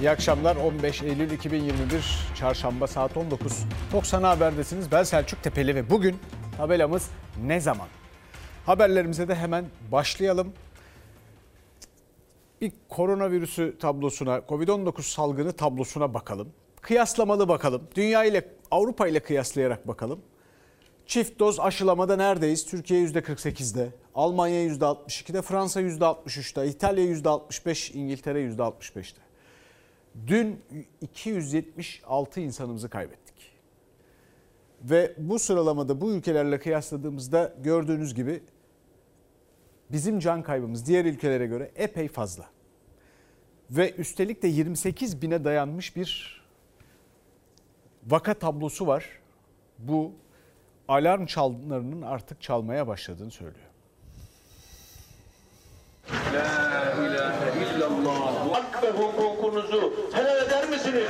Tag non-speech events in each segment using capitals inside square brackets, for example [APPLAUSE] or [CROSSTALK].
İyi akşamlar 15 Eylül 2021 Çarşamba saat 19. Fox Ana Haber'desiniz. Ben Selçuk Tepeli ve bugün tabelamız ne zaman? Haberlerimize de hemen başlayalım. Bir koronavirüsü tablosuna, Covid-19 salgını tablosuna bakalım. Kıyaslamalı bakalım. Dünya ile Avrupa ile kıyaslayarak bakalım. Çift doz aşılamada neredeyiz? Türkiye %48'de, Almanya %62'de, Fransa %63'te, İtalya %65, İngiltere %65'te. Dün 276 insanımızı kaybettik. Ve bu sıralamada bu ülkelerle kıyasladığımızda gördüğünüz gibi bizim can kaybımız diğer ülkelere göre epey fazla. Ve üstelik de 28 bine dayanmış bir vaka tablosu var. Bu alarm çallarının artık çalmaya başladığını söylüyor. La ilahe hukukunuzu helal eder misiniz?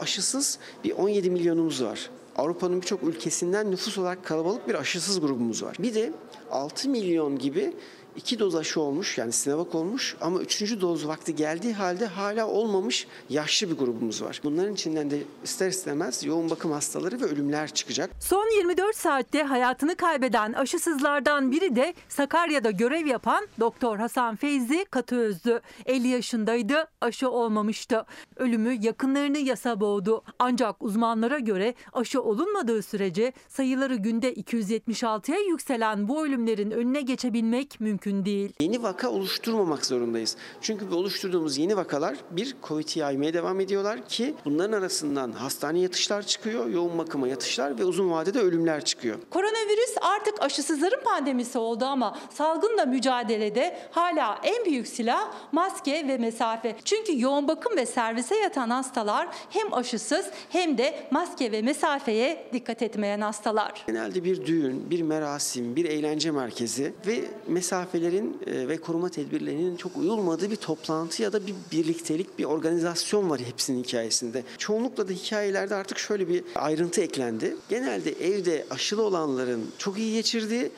Aşısız bir 17 milyonumuz var. Avrupa'nın birçok ülkesinden nüfus olarak kalabalık bir aşısız grubumuz var. Bir de 6 milyon gibi iki doz aşı olmuş yani Sinovac olmuş ama üçüncü doz vakti geldiği halde hala olmamış yaşlı bir grubumuz var. Bunların içinden de ister istemez yoğun bakım hastaları ve ölümler çıkacak. Son 24 saatte hayatını kaybeden aşısızlardan biri de Sakarya'da görev yapan Doktor Hasan Feyzi Katıözlü. 50 yaşındaydı, aşı olmamıştı. Ölümü yakınlarını yasa boğdu. Ancak uzmanlara göre aşı olunmadığı sürece sayıları günde 276'ya yükselen bu ölümlerin önüne geçebilmek mümkün değil. Yeni vaka oluşturmamak zorundayız. Çünkü bu oluşturduğumuz yeni vakalar bir COVID'i yaymaya devam ediyorlar ki bunların arasından hastane yatışlar çıkıyor, yoğun bakıma yatışlar ve uzun vadede ölümler çıkıyor. Koronavirüs artık aşısızların pandemisi oldu ama salgınla mücadelede hala en büyük silah maske ve mesafe. Çünkü yoğun bakım ve servise yatan hastalar hem aşısız hem de maske ve mesafeye dikkat etmeyen hastalar. Genelde bir düğün, bir merasim, bir eğlence merkezi ve mesafelerin e, ve koruma tedbirlerinin çok uyulmadığı bir toplantı ya da bir birliktelik, bir organizasyon var hepsinin hikayesinde. Çoğunlukla da hikayelerde artık şöyle bir ayrıntı eklendi. Genelde evde aşılı olanların çok iyi geçirdiği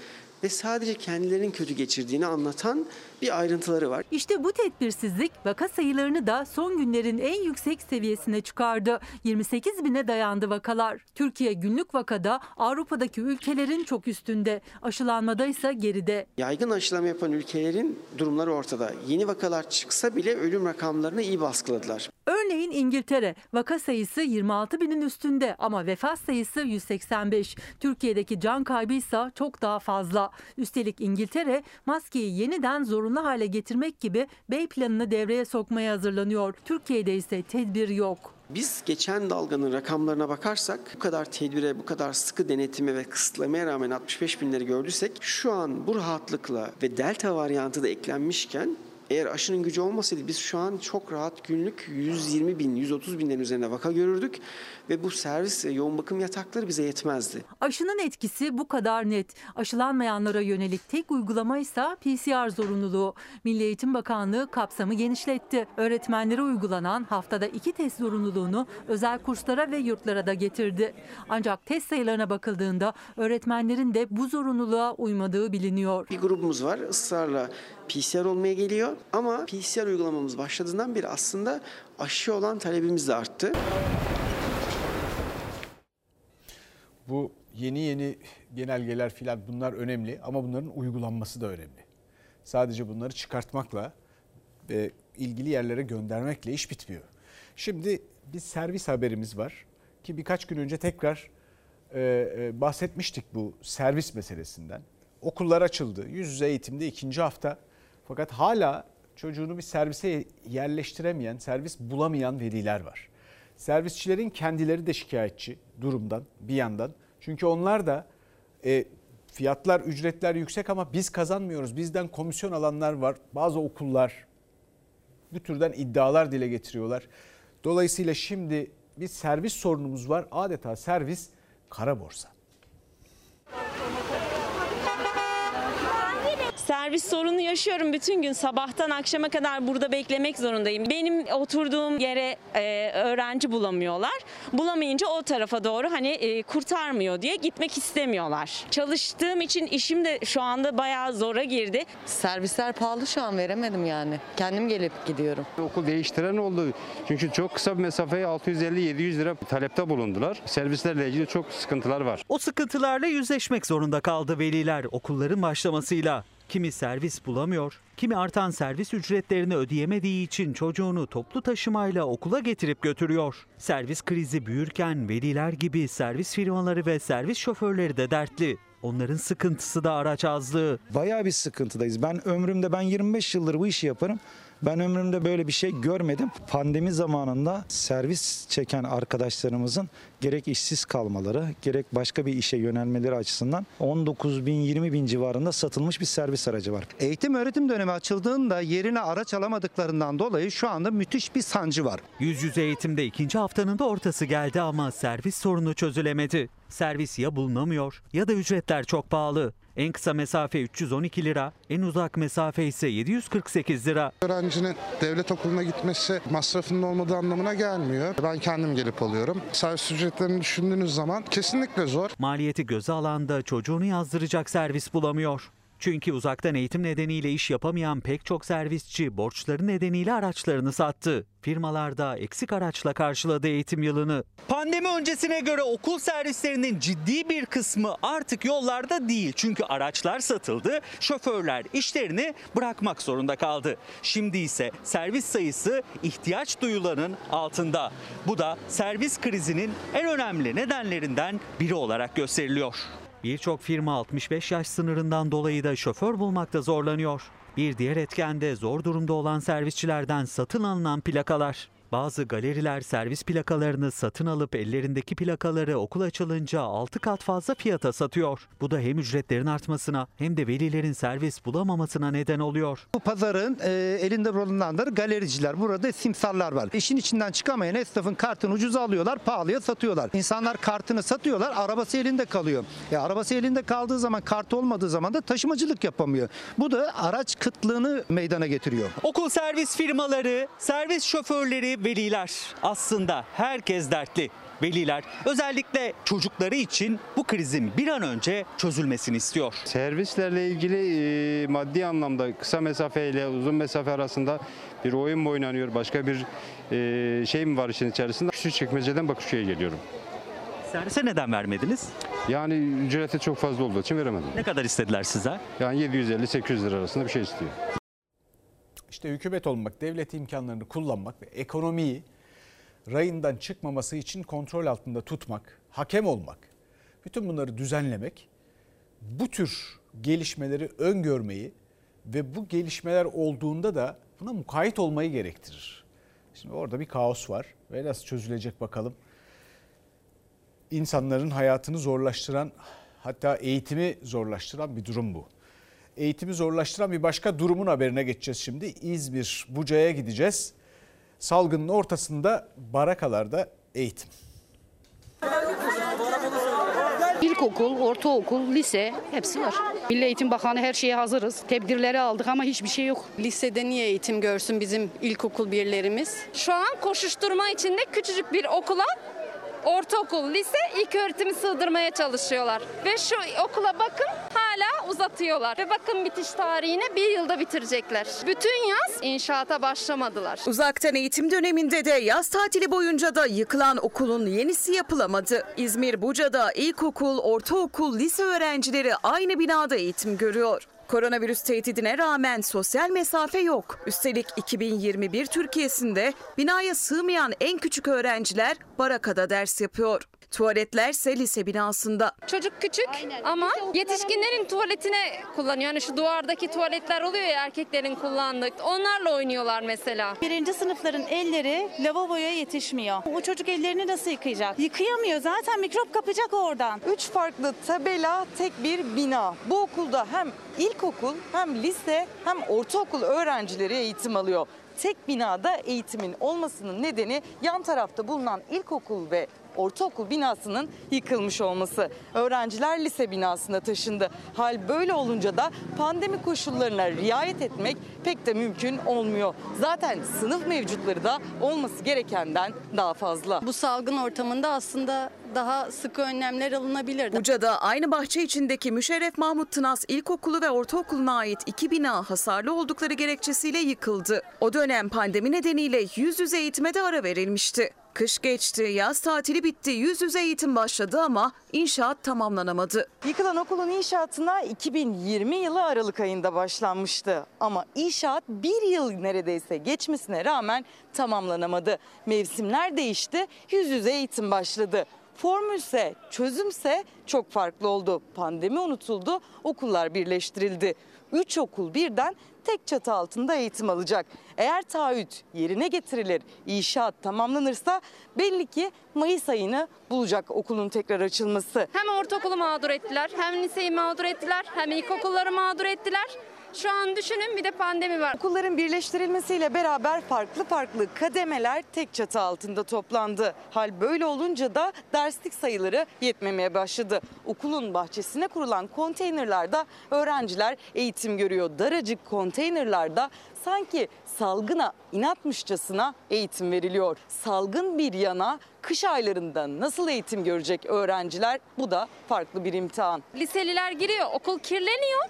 ve sadece kendilerinin kötü geçirdiğini anlatan bir ayrıntıları var. İşte bu tedbirsizlik vaka sayılarını da son günlerin en yüksek seviyesine çıkardı. 28 bine dayandı vakalar. Türkiye günlük vakada Avrupa'daki ülkelerin çok üstünde. Aşılanmada ise geride. Yaygın aşılama yapan ülkelerin durumları ortada. Yeni vakalar çıksa bile ölüm rakamlarını iyi baskıladılar. Örneğin İngiltere vaka sayısı 26 binin üstünde ama vefat sayısı 185. Türkiye'deki can kaybı ise çok daha fazla. Üstelik İngiltere maskeyi yeniden zorunlu hale getirmek gibi B planını devreye sokmaya hazırlanıyor. Türkiye'de ise tedbir yok. Biz geçen dalganın rakamlarına bakarsak bu kadar tedbire, bu kadar sıkı denetime ve kısıtlamaya rağmen 65 binleri gördüysek şu an bu rahatlıkla ve delta varyantı da eklenmişken eğer aşının gücü olmasaydı biz şu an çok rahat günlük 120 bin, 130 binlerin üzerinde vaka görürdük ve bu servis ve yoğun bakım yatakları bize yetmezdi. Aşının etkisi bu kadar net. Aşılanmayanlara yönelik tek uygulama ise PCR zorunluluğu. Milli Eğitim Bakanlığı kapsamı genişletti. Öğretmenlere uygulanan haftada iki test zorunluluğunu özel kurslara ve yurtlara da getirdi. Ancak test sayılarına bakıldığında öğretmenlerin de bu zorunluluğa uymadığı biliniyor. Bir grubumuz var ısrarla PCR olmaya geliyor ama PCR uygulamamız başladığından beri aslında aşı olan talebimiz de arttı. Bu yeni yeni genelgeler filan bunlar önemli ama bunların uygulanması da önemli. Sadece bunları çıkartmakla ve ilgili yerlere göndermekle iş bitmiyor. Şimdi bir servis haberimiz var ki birkaç gün önce tekrar e, e, bahsetmiştik bu servis meselesinden. Okullar açıldı. Yüz yüze eğitimde ikinci hafta. Fakat hala çocuğunu bir servise yerleştiremeyen, servis bulamayan veliler var. Servisçilerin kendileri de şikayetçi durumdan bir yandan. Çünkü onlar da e, fiyatlar, ücretler yüksek ama biz kazanmıyoruz. Bizden komisyon alanlar var. Bazı okullar bu türden iddialar dile getiriyorlar. Dolayısıyla şimdi bir servis sorunumuz var. Adeta servis kara borsa. Servis sorunu yaşıyorum bütün gün sabahtan akşama kadar burada beklemek zorundayım. Benim oturduğum yere e, öğrenci bulamıyorlar. Bulamayınca o tarafa doğru hani e, kurtarmıyor diye gitmek istemiyorlar. Çalıştığım için işim de şu anda bayağı zora girdi. Servisler pahalı şu an veremedim yani. Kendim gelip gidiyorum. Okul değiştiren oldu. Çünkü çok kısa bir mesafeye 650-700 lira talepte bulundular. Servislerle ilgili çok sıkıntılar var. O sıkıntılarla yüzleşmek zorunda kaldı veliler okulların başlamasıyla. Kimi servis bulamıyor, kimi artan servis ücretlerini ödeyemediği için çocuğunu toplu taşımayla okula getirip götürüyor. Servis krizi büyürken veliler gibi servis firmaları ve servis şoförleri de dertli. Onların sıkıntısı da araç azlığı. Bayağı bir sıkıntıdayız. Ben ömrümde ben 25 yıldır bu işi yaparım. Ben ömrümde böyle bir şey görmedim. Pandemi zamanında servis çeken arkadaşlarımızın gerek işsiz kalmaları gerek başka bir işe yönelmeleri açısından 19 bin 20 bin civarında satılmış bir servis aracı var. Eğitim öğretim dönemi açıldığında yerine araç alamadıklarından dolayı şu anda müthiş bir sancı var. Yüz yüze eğitimde ikinci haftanın da ortası geldi ama servis sorunu çözülemedi. Servis ya bulunamıyor ya da ücretler çok pahalı. En kısa mesafe 312 lira, en uzak mesafe ise 748 lira. Öğrencinin devlet okuluna gitmesi masrafının olmadığı anlamına gelmiyor. Ben kendim gelip alıyorum. Servis ücretlerini düşündüğünüz zaman kesinlikle zor. Maliyeti göze alan da çocuğunu yazdıracak servis bulamıyor. Çünkü uzaktan eğitim nedeniyle iş yapamayan pek çok servisçi borçları nedeniyle araçlarını sattı. Firmalar da eksik araçla karşıladı eğitim yılını. Pandemi öncesine göre okul servislerinin ciddi bir kısmı artık yollarda değil. Çünkü araçlar satıldı, şoförler işlerini bırakmak zorunda kaldı. Şimdi ise servis sayısı ihtiyaç duyulanın altında. Bu da servis krizinin en önemli nedenlerinden biri olarak gösteriliyor. Birçok firma 65 yaş sınırından dolayı da şoför bulmakta zorlanıyor. Bir diğer etken de zor durumda olan servisçilerden satın alınan plakalar. Bazı galeriler servis plakalarını satın alıp ellerindeki plakaları okul açılınca 6 kat fazla fiyata satıyor. Bu da hem ücretlerin artmasına hem de velilerin servis bulamamasına neden oluyor. Bu pazarın e, elinde bulunanları galericiler. Burada simsarlar var. İşin içinden çıkamayan esnafın kartını ucuza alıyorlar, pahalıya satıyorlar. İnsanlar kartını satıyorlar, arabası elinde kalıyor. E, arabası elinde kaldığı zaman, kart olmadığı zaman da taşımacılık yapamıyor. Bu da araç kıtlığını meydana getiriyor. Okul servis firmaları, servis şoförleri, veliler aslında herkes dertli. Veliler özellikle çocukları için bu krizin bir an önce çözülmesini istiyor. Servislerle ilgili e, maddi anlamda kısa mesafe ile uzun mesafe arasında bir oyun mu oynanıyor? Başka bir e, şey mi var işin içerisinde? Küçükçekmece'den Bakırköy'e geliyorum. Servise neden vermediniz? Yani ücreti çok fazla olduğu için veremedim. Ne kadar istediler size? Yani 750-800 lira arasında bir şey istiyor. İşte hükümet olmak, devlet imkanlarını kullanmak ve ekonomiyi rayından çıkmaması için kontrol altında tutmak, hakem olmak, bütün bunları düzenlemek, bu tür gelişmeleri öngörmeyi ve bu gelişmeler olduğunda da buna mukayyet olmayı gerektirir. Şimdi orada bir kaos var ve nasıl çözülecek bakalım. İnsanların hayatını zorlaştıran hatta eğitimi zorlaştıran bir durum bu. Eğitimi zorlaştıran bir başka durumun haberine geçeceğiz şimdi. İzmir Buca'ya gideceğiz. Salgının ortasında barakalarda eğitim. İlkokul, ortaokul, lise hepsi var. Milli Eğitim Bakanı her şeye hazırız. Tedbirleri aldık ama hiçbir şey yok. Lisede niye eğitim görsün bizim ilkokul birlerimiz? Şu an koşuşturma içinde küçücük bir okula ortaokul, lise, ilk öğretimi sığdırmaya çalışıyorlar. Ve şu okula bakın hala uzatıyorlar. Ve bakın bitiş tarihine bir yılda bitirecekler. Bütün yaz inşaata başlamadılar. Uzaktan eğitim döneminde de yaz tatili boyunca da yıkılan okulun yenisi yapılamadı. İzmir Buca'da ilkokul, ortaokul, lise öğrencileri aynı binada eğitim görüyor. Koronavirüs tehdidine rağmen sosyal mesafe yok. Üstelik 2021 Türkiye'sinde binaya sığmayan en küçük öğrenciler barakada ders yapıyor. Tuvaletlerse lise binasında. Çocuk küçük ama yetişkinlerin tuvaletine kullanıyor. Yani şu duvardaki tuvaletler oluyor ya erkeklerin kullandığı. Onlarla oynuyorlar mesela. Birinci sınıfların elleri lavaboya yetişmiyor. O çocuk ellerini nasıl yıkayacak? Yıkayamıyor zaten mikrop kapacak oradan. Üç farklı tabela tek bir bina. Bu okulda hem ilkokul hem lise hem ortaokul öğrencileri eğitim alıyor. Tek binada eğitimin olmasının nedeni yan tarafta bulunan ilkokul ve ortaokul binasının yıkılmış olması. Öğrenciler lise binasına taşındı. Hal böyle olunca da pandemi koşullarına riayet etmek pek de mümkün olmuyor. Zaten sınıf mevcutları da olması gerekenden daha fazla. Bu salgın ortamında aslında daha sıkı önlemler alınabilirdi. Buca'da aynı bahçe içindeki Müşerref Mahmut Tınas İlkokulu ve Ortaokulu'na ait iki bina hasarlı oldukları gerekçesiyle yıkıldı. O dönem pandemi nedeniyle yüz yüze eğitime de ara verilmişti. Kış geçti, yaz tatili bitti, yüz yüze eğitim başladı ama inşaat tamamlanamadı. Yıkılan okulun inşaatına 2020 yılı Aralık ayında başlanmıştı. Ama inşaat bir yıl neredeyse geçmesine rağmen tamamlanamadı. Mevsimler değişti, yüz yüze eğitim başladı. Formülse, çözümse çok farklı oldu. Pandemi unutuldu, okullar birleştirildi. Üç okul birden tek çatı altında eğitim alacak. Eğer taahhüt yerine getirilir, inşaat tamamlanırsa belli ki Mayıs ayını bulacak okulun tekrar açılması. Hem ortaokulu mağdur ettiler, hem liseyi mağdur ettiler, hem ilkokulları mağdur ettiler. Şu an düşünün bir de pandemi var. Okulların birleştirilmesiyle beraber farklı farklı kademeler tek çatı altında toplandı. Hal böyle olunca da derslik sayıları yetmemeye başladı. Okulun bahçesine kurulan konteynerlarda öğrenciler eğitim görüyor. Daracık konteynerlarda sanki salgına inatmışçasına eğitim veriliyor. Salgın bir yana kış aylarında nasıl eğitim görecek öğrenciler bu da farklı bir imtihan. Liseliler giriyor, okul kirleniyor.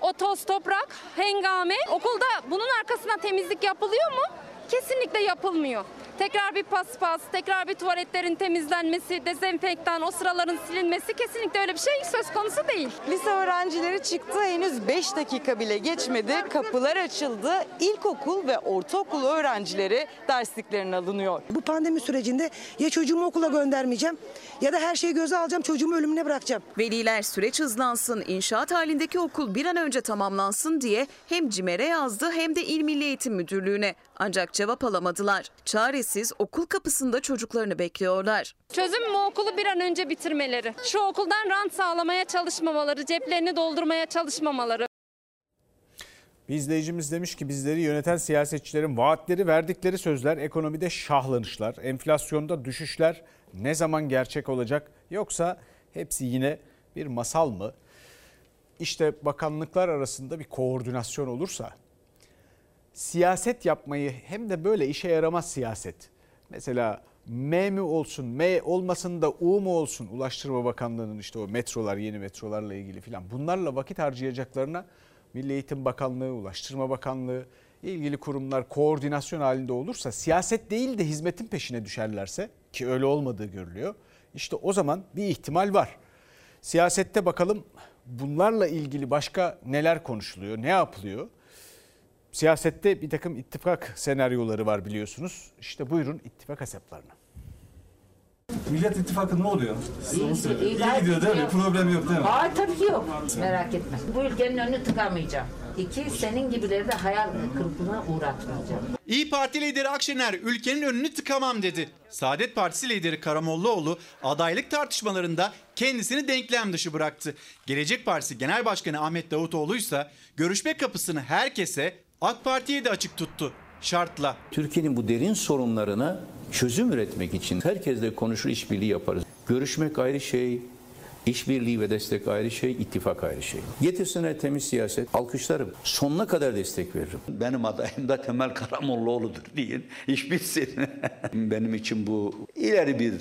O toz toprak, hengame. Okulda bunun arkasına temizlik yapılıyor mu? Kesinlikle yapılmıyor. Tekrar bir paspas, tekrar bir tuvaletlerin temizlenmesi, dezenfektan, o sıraların silinmesi kesinlikle öyle bir şey söz konusu değil. Lise öğrencileri çıktı henüz 5 dakika bile geçmedi. Kapılar açıldı. İlkokul ve ortaokul öğrencileri dersliklerine alınıyor. Bu pandemi sürecinde ya çocuğumu okula göndermeyeceğim ya da her şeyi göze alacağım çocuğumu ölümüne bırakacağım. Veliler süreç hızlansın, inşaat halindeki okul bir an önce tamamlansın diye hem CİMER'e yazdı hem de İl Milli Eğitim Müdürlüğü'ne. Ancak cevap alamadılar. Çaresiz okul kapısında çocuklarını bekliyorlar. Çözüm mü okulu bir an önce bitirmeleri. Şu okuldan rant sağlamaya çalışmamaları, ceplerini doldurmaya çalışmamaları. Bir izleyicimiz demiş ki bizleri yöneten siyasetçilerin vaatleri verdikleri sözler ekonomide şahlanışlar, enflasyonda düşüşler ne zaman gerçek olacak yoksa hepsi yine bir masal mı? İşte bakanlıklar arasında bir koordinasyon olursa siyaset yapmayı hem de böyle işe yaramaz siyaset. Mesela M mi olsun, M olmasın da U mu olsun Ulaştırma Bakanlığı'nın işte o metrolar, yeni metrolarla ilgili filan bunlarla vakit harcayacaklarına Milli Eğitim Bakanlığı, Ulaştırma Bakanlığı ilgili kurumlar koordinasyon halinde olursa siyaset değil de hizmetin peşine düşerlerse ki öyle olmadığı görülüyor. İşte o zaman bir ihtimal var. Siyasette bakalım bunlarla ilgili başka neler konuşuluyor, ne yapılıyor? Siyasette bir takım ittifak senaryoları var biliyorsunuz. İşte buyurun ittifak hesaplarına. Millet İttifakı ne oluyor? İyi, Onu söyle. iyi, gidiyor değil mi? Problem yok değil mi? Hayır tabii ki yok. Merak etme. Bu ülkenin önünü tıkamayacağım. İki, senin gibileri de hayal kırıklığına uğratmayacağım. İyi Parti lideri Akşener ülkenin önünü tıkamam dedi. Saadet Partisi lideri Karamollaoğlu adaylık tartışmalarında kendisini denklem dışı bıraktı. Gelecek Partisi Genel Başkanı Ahmet Davutoğlu ise görüşme kapısını herkese AK Parti'ye de açık tuttu. Şartla. Türkiye'nin bu derin sorunlarına çözüm üretmek için herkesle konuşur, işbirliği yaparız. Görüşmek ayrı şey, işbirliği ve destek ayrı şey, ittifak ayrı şey. Getirsinler temiz siyaset, alkışlarım. Sonuna kadar destek veririm. Benim adayım da Temel Karamollaoğlu'dur deyin. Hiç bilsin. [LAUGHS] Benim için bu ileri bir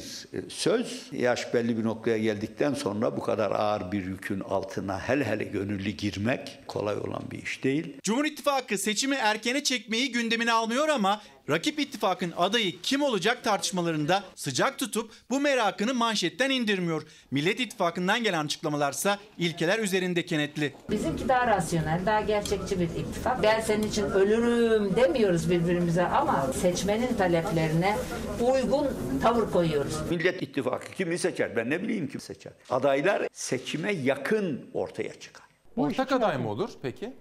söz. Yaş belli bir noktaya geldikten sonra bu kadar ağır bir yükün altına hele hele gönüllü girmek kolay olan bir iş değil. Cumhur İttifakı seçimi erkene çekmeyi gündemine almıyor ama rakip ittifakın adayı kim olacak tartışmalarında sıcak tutup bu merakını manşetten indirmiyor. Millet İttifakı'ndan gelen açıklamalarsa ilkeler üzerinde kenetli. Bizimki daha rasyonel, daha gerçekçi bir ittifak. Ben senin için ölürüm demiyoruz birbirimize ama seçmenin taleplerine uygun tavır koyuyoruz. Millet İttifakı kimi seçer? Ben ne bileyim kim seçer? Adaylar seçime yakın ortaya çıkar. Ortak aday mı olur peki?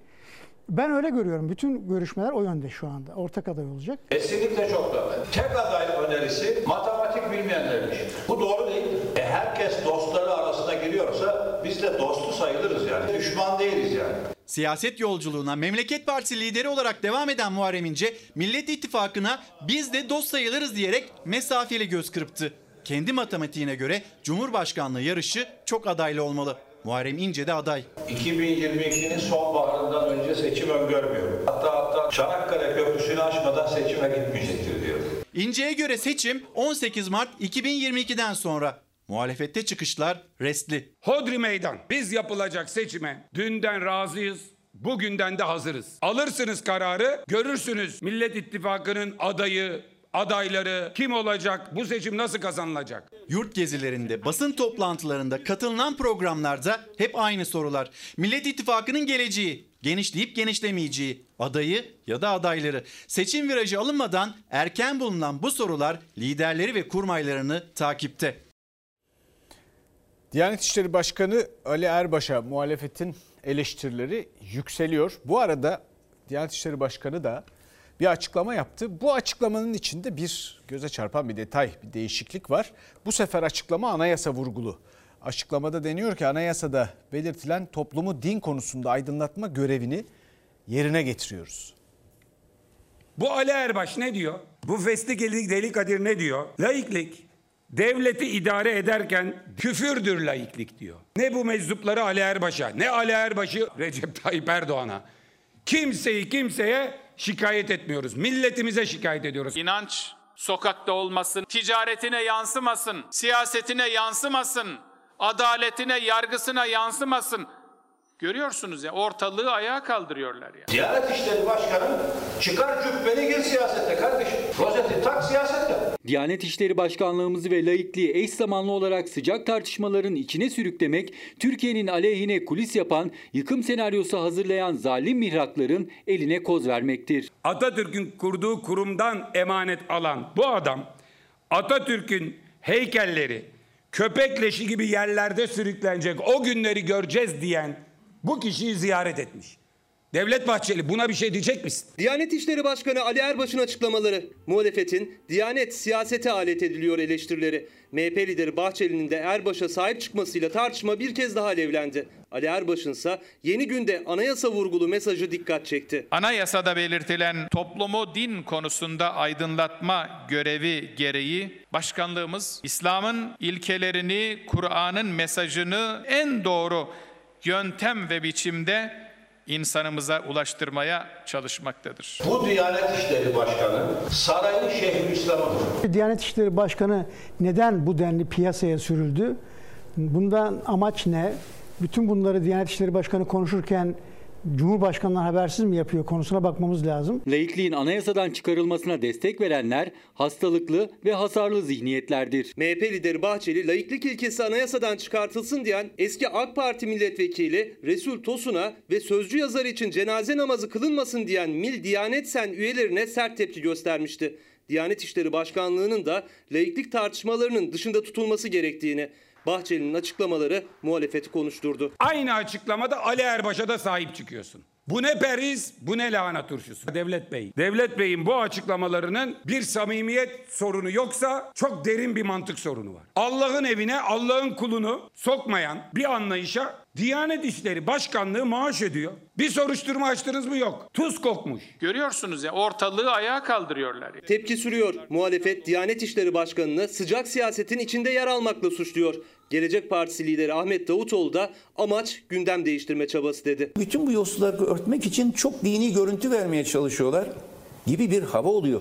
Ben öyle görüyorum. Bütün görüşmeler o yönde şu anda. Ortak aday olacak. Kesinlikle çok doğru. Tek aday önerisi matematik bilmeyenlerin işi. Bu doğru değil. E, herkes dostları arasına giriyorsa biz de dostu sayılırız yani. Düşman değiliz yani. Siyaset yolculuğuna Memleket Partisi lideri olarak devam eden Muharrem İnce, Millet İttifakı'na biz de dost sayılırız diyerek mesafeli göz kırptı. kendi matematiğine göre Cumhurbaşkanlığı yarışı çok adaylı olmalı. Muharrem İnce de aday. 2022'nin sonbaharından önce seçim öngörmüyorum. Hatta hatta Çanakkale Köprüsü'nü aşmadan seçime gitmeyecektir diyor. İnce'ye göre seçim 18 Mart 2022'den sonra. Muhalefette çıkışlar restli. Hodri meydan. Biz yapılacak seçime dünden razıyız. Bugünden de hazırız. Alırsınız kararı, görürsünüz Millet İttifakı'nın adayı, adayları kim olacak, bu seçim nasıl kazanılacak? Yurt gezilerinde, basın toplantılarında, katılınan programlarda hep aynı sorular. Millet İttifakı'nın geleceği, genişleyip genişlemeyeceği, adayı ya da adayları. Seçim virajı alınmadan erken bulunan bu sorular liderleri ve kurmaylarını takipte. Diyanet İşleri Başkanı Ali Erbaş'a muhalefetin eleştirileri yükseliyor. Bu arada Diyanet İşleri Başkanı da bir açıklama yaptı. Bu açıklamanın içinde bir göze çarpan bir detay, bir değişiklik var. Bu sefer açıklama anayasa vurgulu. Açıklamada deniyor ki anayasada belirtilen toplumu din konusunda aydınlatma görevini yerine getiriyoruz. Bu Ali Erbaş ne diyor? Bu Fesli Deli Kadir ne diyor? Laiklik devleti idare ederken küfürdür laiklik diyor. Ne bu meczupları Ali Erbaş'a ne Ali Erbaş'ı Recep Tayyip Erdoğan'a. Kimseyi kimseye şikayet etmiyoruz. Milletimize şikayet ediyoruz. İnanç sokakta olmasın, ticaretine yansımasın, siyasetine yansımasın, adaletine, yargısına yansımasın. Görüyorsunuz ya ortalığı ayağa kaldırıyorlar ya. Diyanet İşleri Başkanı çıkar cübbeni gir siyasete kardeşim. Rozeti tak siyasete. Diyanet İşleri Başkanlığımızı ve laikliği eş zamanlı olarak sıcak tartışmaların içine sürüklemek, Türkiye'nin aleyhine kulis yapan, yıkım senaryosu hazırlayan zalim mihrakların eline koz vermektir. Atatürk'ün kurduğu kurumdan emanet alan bu adam Atatürk'ün heykelleri köpek leşi gibi yerlerde sürüklenecek o günleri göreceğiz diyen bu kişiyi ziyaret etmiş. Devlet Bahçeli buna bir şey diyecek misin? Diyanet İşleri Başkanı Ali Erbaş'ın açıklamaları, muhalefetin Diyanet siyasete alet ediliyor eleştirileri. MHP lideri Bahçeli'nin de Erbaş'a sahip çıkmasıyla tartışma bir kez daha alevlendi. Ali Erbaş'ın ise yeni günde anayasa vurgulu mesajı dikkat çekti. Anayasada belirtilen toplumu din konusunda aydınlatma görevi gereği başkanlığımız İslam'ın ilkelerini, Kur'an'ın mesajını en doğru yöntem ve biçimde insanımıza ulaştırmaya çalışmaktadır. Bu Diyanet İşleri Başkanı sarayın Şeyhülislam'ıdır. Diyanet İşleri Başkanı neden bu denli piyasaya sürüldü? Bundan amaç ne? Bütün bunları Diyanet İşleri Başkanı konuşurken Cumhurbaşkanı'ndan habersiz mi yapıyor konusuna bakmamız lazım. Laikliğin anayasadan çıkarılmasına destek verenler hastalıklı ve hasarlı zihniyetlerdir. MHP lideri Bahçeli laiklik ilkesi anayasadan çıkartılsın diyen eski AK Parti milletvekili Resul Tosun'a ve sözcü yazar için cenaze namazı kılınmasın diyen Mil Diyanet Sen üyelerine sert tepki göstermişti. Diyanet İşleri Başkanlığı'nın da laiklik tartışmalarının dışında tutulması gerektiğini, Bahçeli'nin açıklamaları muhalefeti konuşturdu. Aynı açıklamada Ali Erbaş'a da sahip çıkıyorsun. Bu ne periz, bu ne lahana turşusu. Devlet Bey, Devlet Bey'in bu açıklamalarının bir samimiyet sorunu yoksa çok derin bir mantık sorunu var. Allah'ın evine Allah'ın kulunu sokmayan bir anlayışa Diyanet İşleri Başkanlığı maaş ödüyor. Bir soruşturma açtınız mı yok. Tuz kokmuş. Görüyorsunuz ya ortalığı ayağa kaldırıyorlar. Ya. Tepki sürüyor. Muhalefet Diyanet İşleri Başkanı'nı sıcak siyasetin içinde yer almakla suçluyor. Gelecek Partisi lideri Ahmet Davutoğlu da amaç gündem değiştirme çabası dedi. Bütün bu yolsuzlukları örtmek için çok dini görüntü vermeye çalışıyorlar gibi bir hava oluyor.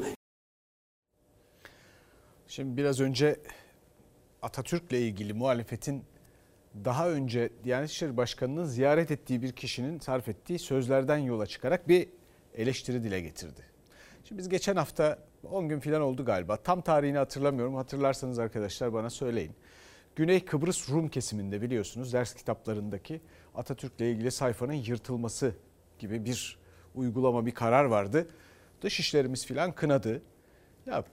Şimdi biraz önce Atatürk'le ilgili muhalefetin daha önce Diyanet İşleri Başkanı'nın ziyaret ettiği bir kişinin sarf ettiği sözlerden yola çıkarak bir eleştiri dile getirdi. Şimdi biz geçen hafta 10 gün falan oldu galiba. Tam tarihini hatırlamıyorum. Hatırlarsanız arkadaşlar bana söyleyin. Güney Kıbrıs Rum kesiminde biliyorsunuz ders kitaplarındaki Atatürk'le ilgili sayfanın yırtılması gibi bir uygulama, bir karar vardı. Dışişlerimiz filan kınadı. Ya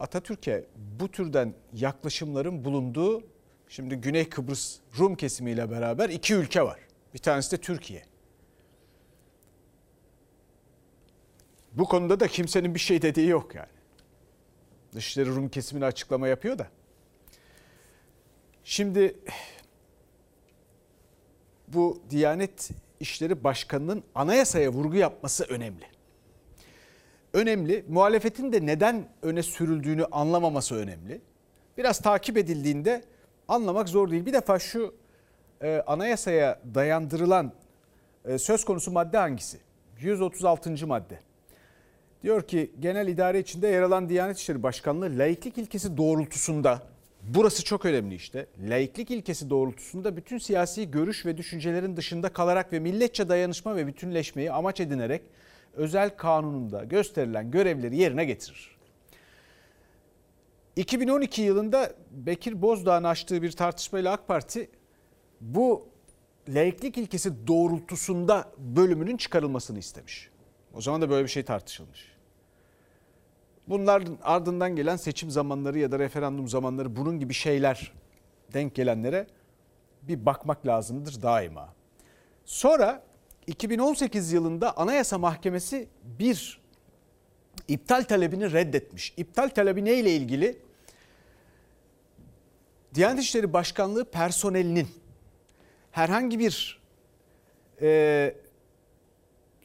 Atatürk'e bu türden yaklaşımların bulunduğu şimdi Güney Kıbrıs Rum kesimiyle beraber iki ülke var. Bir tanesi de Türkiye. Bu konuda da kimsenin bir şey dediği yok yani. Dışişleri Rum kesimine açıklama yapıyor da. Şimdi bu Diyanet İşleri Başkanı'nın anayasaya vurgu yapması önemli. Önemli. Muhalefetin de neden öne sürüldüğünü anlamaması önemli. biraz takip edildiğinde anlamak zor değil. Bir defa şu e, anayasaya dayandırılan e, söz konusu madde hangisi? 136. madde. Diyor ki genel idare içinde yer alan Diyanet İşleri Başkanlığı laiklik ilkesi doğrultusunda burası çok önemli işte. Laiklik ilkesi doğrultusunda bütün siyasi görüş ve düşüncelerin dışında kalarak ve milletçe dayanışma ve bütünleşmeyi amaç edinerek özel kanununda gösterilen görevleri yerine getirir. 2012 yılında Bekir Bozdağ'ın açtığı bir tartışmayla AK Parti bu laiklik ilkesi doğrultusunda bölümünün çıkarılmasını istemiş. O zaman da böyle bir şey tartışılmış. Bunların ardından gelen seçim zamanları ya da referandum zamanları bunun gibi şeyler denk gelenlere bir bakmak lazımdır daima. Sonra 2018 yılında Anayasa Mahkemesi bir iptal talebini reddetmiş. İptal talebi neyle ilgili? Diyanet İşleri Başkanlığı personelinin herhangi bir e,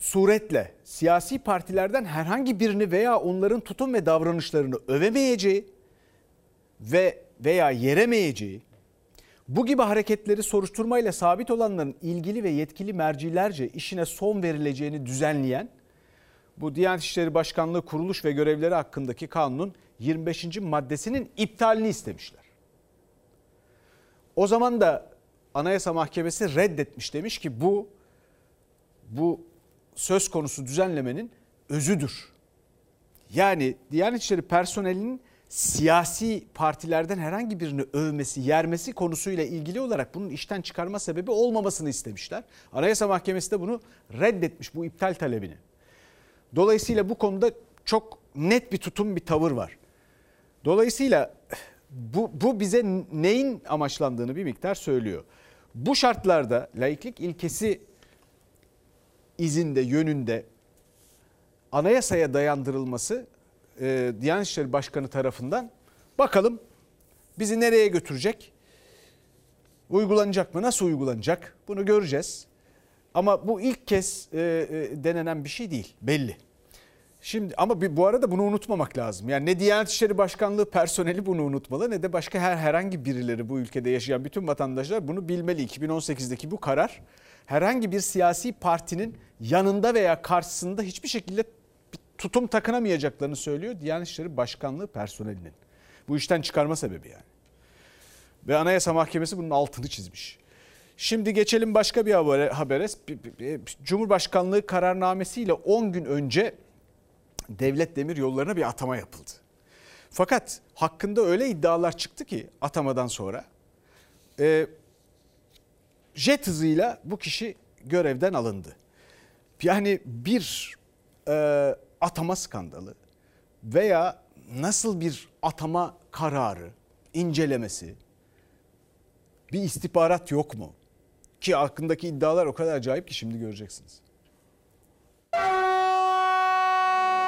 suretle siyasi partilerden herhangi birini veya onların tutum ve davranışlarını övemeyeceği ve veya yeremeyeceği, bu gibi hareketleri soruşturmayla sabit olanların ilgili ve yetkili mercilerce işine son verileceğini düzenleyen bu Diyanet İşleri Başkanlığı kuruluş ve görevleri hakkındaki kanunun 25. maddesinin iptalini istemişler. O zaman da Anayasa Mahkemesi reddetmiş demiş ki bu bu söz konusu düzenlemenin özüdür. Yani Diyanet İşleri personelinin siyasi partilerden herhangi birini övmesi, yermesi konusuyla ilgili olarak bunun işten çıkarma sebebi olmamasını istemişler. Anayasa Mahkemesi de bunu reddetmiş bu iptal talebini. Dolayısıyla bu konuda çok net bir tutum, bir tavır var. Dolayısıyla bu, bu bize neyin amaçlandığını bir miktar söylüyor. Bu şartlarda laiklik ilkesi izinde, yönünde anayasaya dayandırılması e, Diyanet İşleri Başkanı tarafından bakalım bizi nereye götürecek? Uygulanacak mı? Nasıl uygulanacak? Bunu göreceğiz. Ama bu ilk kez e, e, denenen bir şey değil belli. Şimdi ama bir, bu arada bunu unutmamak lazım. Yani ne Diyanet İşleri Başkanlığı personeli bunu unutmalı ne de başka her herhangi birileri bu ülkede yaşayan bütün vatandaşlar bunu bilmeli. 2018'deki bu karar herhangi bir siyasi partinin yanında veya karşısında hiçbir şekilde tutum takınamayacaklarını söylüyor Diyanet İşleri Başkanlığı personelinin. Bu işten çıkarma sebebi yani. Ve Anayasa Mahkemesi bunun altını çizmiş. Şimdi geçelim başka bir habere. Cumhurbaşkanlığı kararnamesiyle 10 gün önce devlet demir yollarına bir atama yapıldı. Fakat hakkında öyle iddialar çıktı ki atamadan sonra e, jet hızıyla bu kişi görevden alındı. Yani bir e, atama skandalı veya nasıl bir atama kararı, incelemesi, bir istihbarat yok mu? Ki hakkındaki iddialar o kadar acayip ki şimdi göreceksiniz.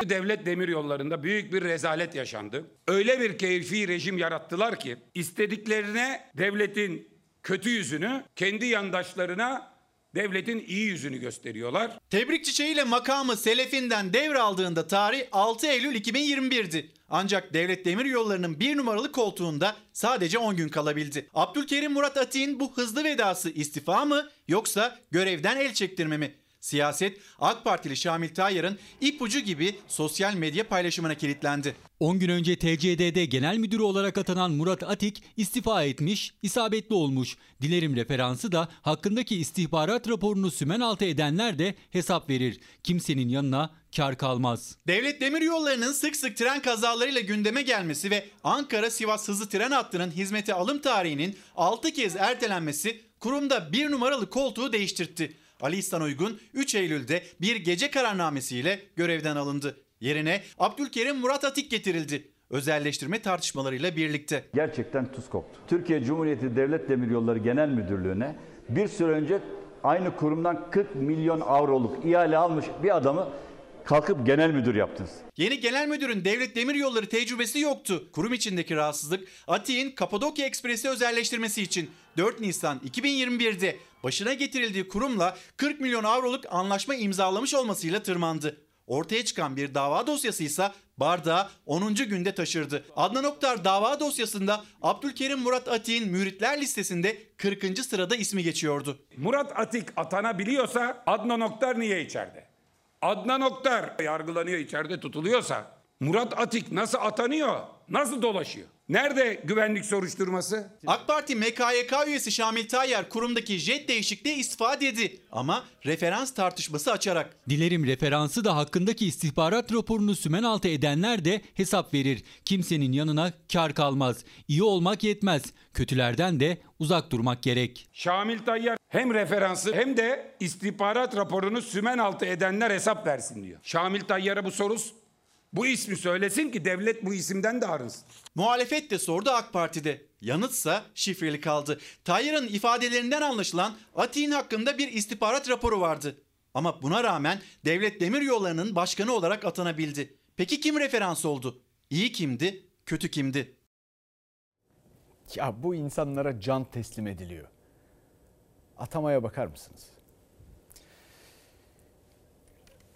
Devlet demir yollarında büyük bir rezalet yaşandı. Öyle bir keyfi rejim yarattılar ki istediklerine devletin kötü yüzünü kendi yandaşlarına devletin iyi yüzünü gösteriyorlar. Tebrik çiçeğiyle makamı Selefinden devraldığında tarih 6 Eylül 2021'di. Ancak Devlet Demiryolları'nın bir numaralı koltuğunda sadece 10 gün kalabildi. Abdülkerim Murat Atik'in bu hızlı vedası istifa mı yoksa görevden el çektirme mi? Siyaset AK Partili Şamil Tayyar'ın ipucu gibi sosyal medya paylaşımına kilitlendi. 10 gün önce TCDD Genel Müdürü olarak atanan Murat Atik istifa etmiş, isabetli olmuş. Dilerim referansı da hakkındaki istihbarat raporunu sümen altı edenler de hesap verir. Kimsenin yanına kar kalmaz. Devlet Demiryolları'nın sık sık tren kazalarıyla gündeme gelmesi ve Ankara-Sivas hızlı tren hattının hizmete alım tarihinin 6 kez ertelenmesi kurumda bir numaralı koltuğu değiştirtti. Ali İhsan Uygun 3 Eylül'de bir gece kararnamesiyle görevden alındı. Yerine Abdülkerim Murat Atik getirildi. Özelleştirme tartışmalarıyla birlikte. Gerçekten tuz koktu. Türkiye Cumhuriyeti Devlet Demiryolları Genel Müdürlüğü'ne bir süre önce aynı kurumdan 40 milyon avroluk ihale almış bir adamı kalkıp genel müdür yaptınız. Yeni genel müdürün devlet demiryolları tecrübesi yoktu. Kurum içindeki rahatsızlık Atik'in Kapadokya Ekspresi özelleştirmesi için 4 Nisan 2021'de başına getirildiği kurumla 40 milyon avroluk anlaşma imzalamış olmasıyla tırmandı. Ortaya çıkan bir dava dosyası ise bardağı 10. günde taşırdı. Adnan Oktar dava dosyasında Abdülkerim Murat Atik'in müritler listesinde 40. sırada ismi geçiyordu. Murat Atik atanabiliyorsa Adnan Oktar niye içeride? Adnan Oktar yargılanıyor içeride tutuluyorsa Murat Atik nasıl atanıyor? Nasıl dolaşıyor? Nerede güvenlik soruşturması? AK Parti MKYK üyesi Şamil Tayyar kurumdaki jet değişikliği istifa dedi. Ama referans tartışması açarak. Dilerim referansı da hakkındaki istihbarat raporunu sümen altı edenler de hesap verir. Kimsenin yanına kar kalmaz. İyi olmak yetmez. Kötülerden de uzak durmak gerek. Şamil Tayyar hem referansı hem de istihbarat raporunu sümen altı edenler hesap versin diyor. Şamil Tayyar'a bu soru bu ismi söylesin ki devlet bu isimden de arınsın. Muhalefet de sordu AK Parti'de. Yanıtsa şifreli kaldı. Tayyar'ın ifadelerinden anlaşılan Atik'in hakkında bir istihbarat raporu vardı. Ama buna rağmen Devlet Demiryolları'nın başkanı olarak atanabildi. Peki kim referans oldu? İyi kimdi, kötü kimdi? Ya bu insanlara can teslim ediliyor. Atamaya bakar mısınız?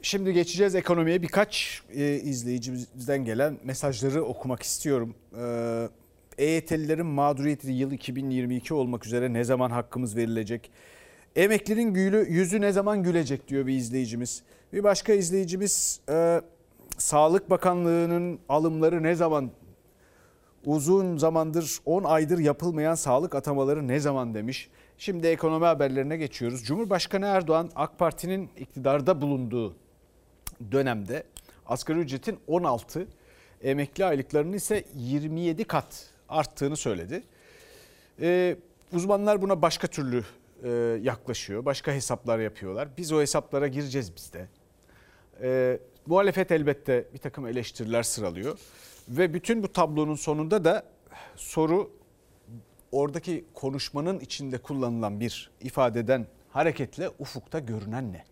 Şimdi geçeceğiz ekonomiye. Birkaç e, izleyicimizden gelen mesajları okumak istiyorum. E, EYT'lilerin mağduriyeti yıl 2022 olmak üzere ne zaman hakkımız verilecek? Emeklinin gülü, yüzü ne zaman gülecek diyor bir izleyicimiz. Bir başka izleyicimiz e, Sağlık Bakanlığı'nın alımları ne zaman uzun zamandır 10 aydır yapılmayan sağlık atamaları ne zaman demiş. Şimdi ekonomi haberlerine geçiyoruz. Cumhurbaşkanı Erdoğan AK Parti'nin iktidarda bulunduğu dönemde asgari ücretin 16, emekli aylıklarının ise 27 kat arttığını söyledi. Ee, uzmanlar buna başka türlü e, yaklaşıyor, başka hesaplar yapıyorlar. Biz o hesaplara gireceğiz biz de. Ee, muhalefet elbette bir takım eleştiriler sıralıyor. Ve bütün bu tablonun sonunda da soru oradaki konuşmanın içinde kullanılan bir ifadeden hareketle ufukta görünen ne?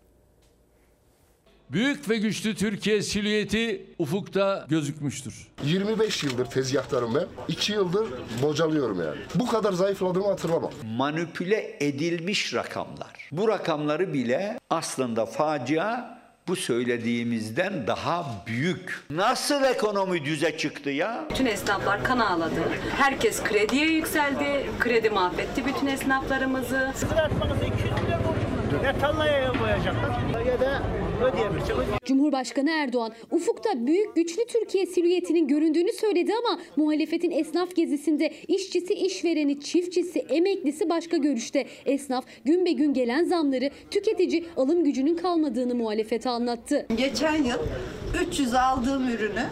Büyük ve güçlü Türkiye silüeti ufukta gözükmüştür. 25 yıldır tezgahtarım ben. 2 yıldır bocalıyorum yani. Bu kadar zayıfladığımı hatırlamam. Manipüle edilmiş rakamlar. Bu rakamları bile aslında facia bu söylediğimizden daha büyük. Nasıl ekonomi düze çıktı ya? Bütün esnaflar kan ağladı. Herkes krediye yükseldi. Kredi mahvetti bütün esnaflarımızı. Atmanızda 200 milyon borcum Ya tarlaya koyacaklar ya da. Cumhurbaşkanı Erdoğan ufukta büyük güçlü Türkiye silüetinin göründüğünü söyledi ama muhalefetin esnaf gezisinde işçisi, işvereni, çiftçisi, emeklisi başka görüşte. Esnaf gün be gün gelen zamları tüketici alım gücünün kalmadığını muhalefete anlattı. Geçen yıl 300 aldığım ürünü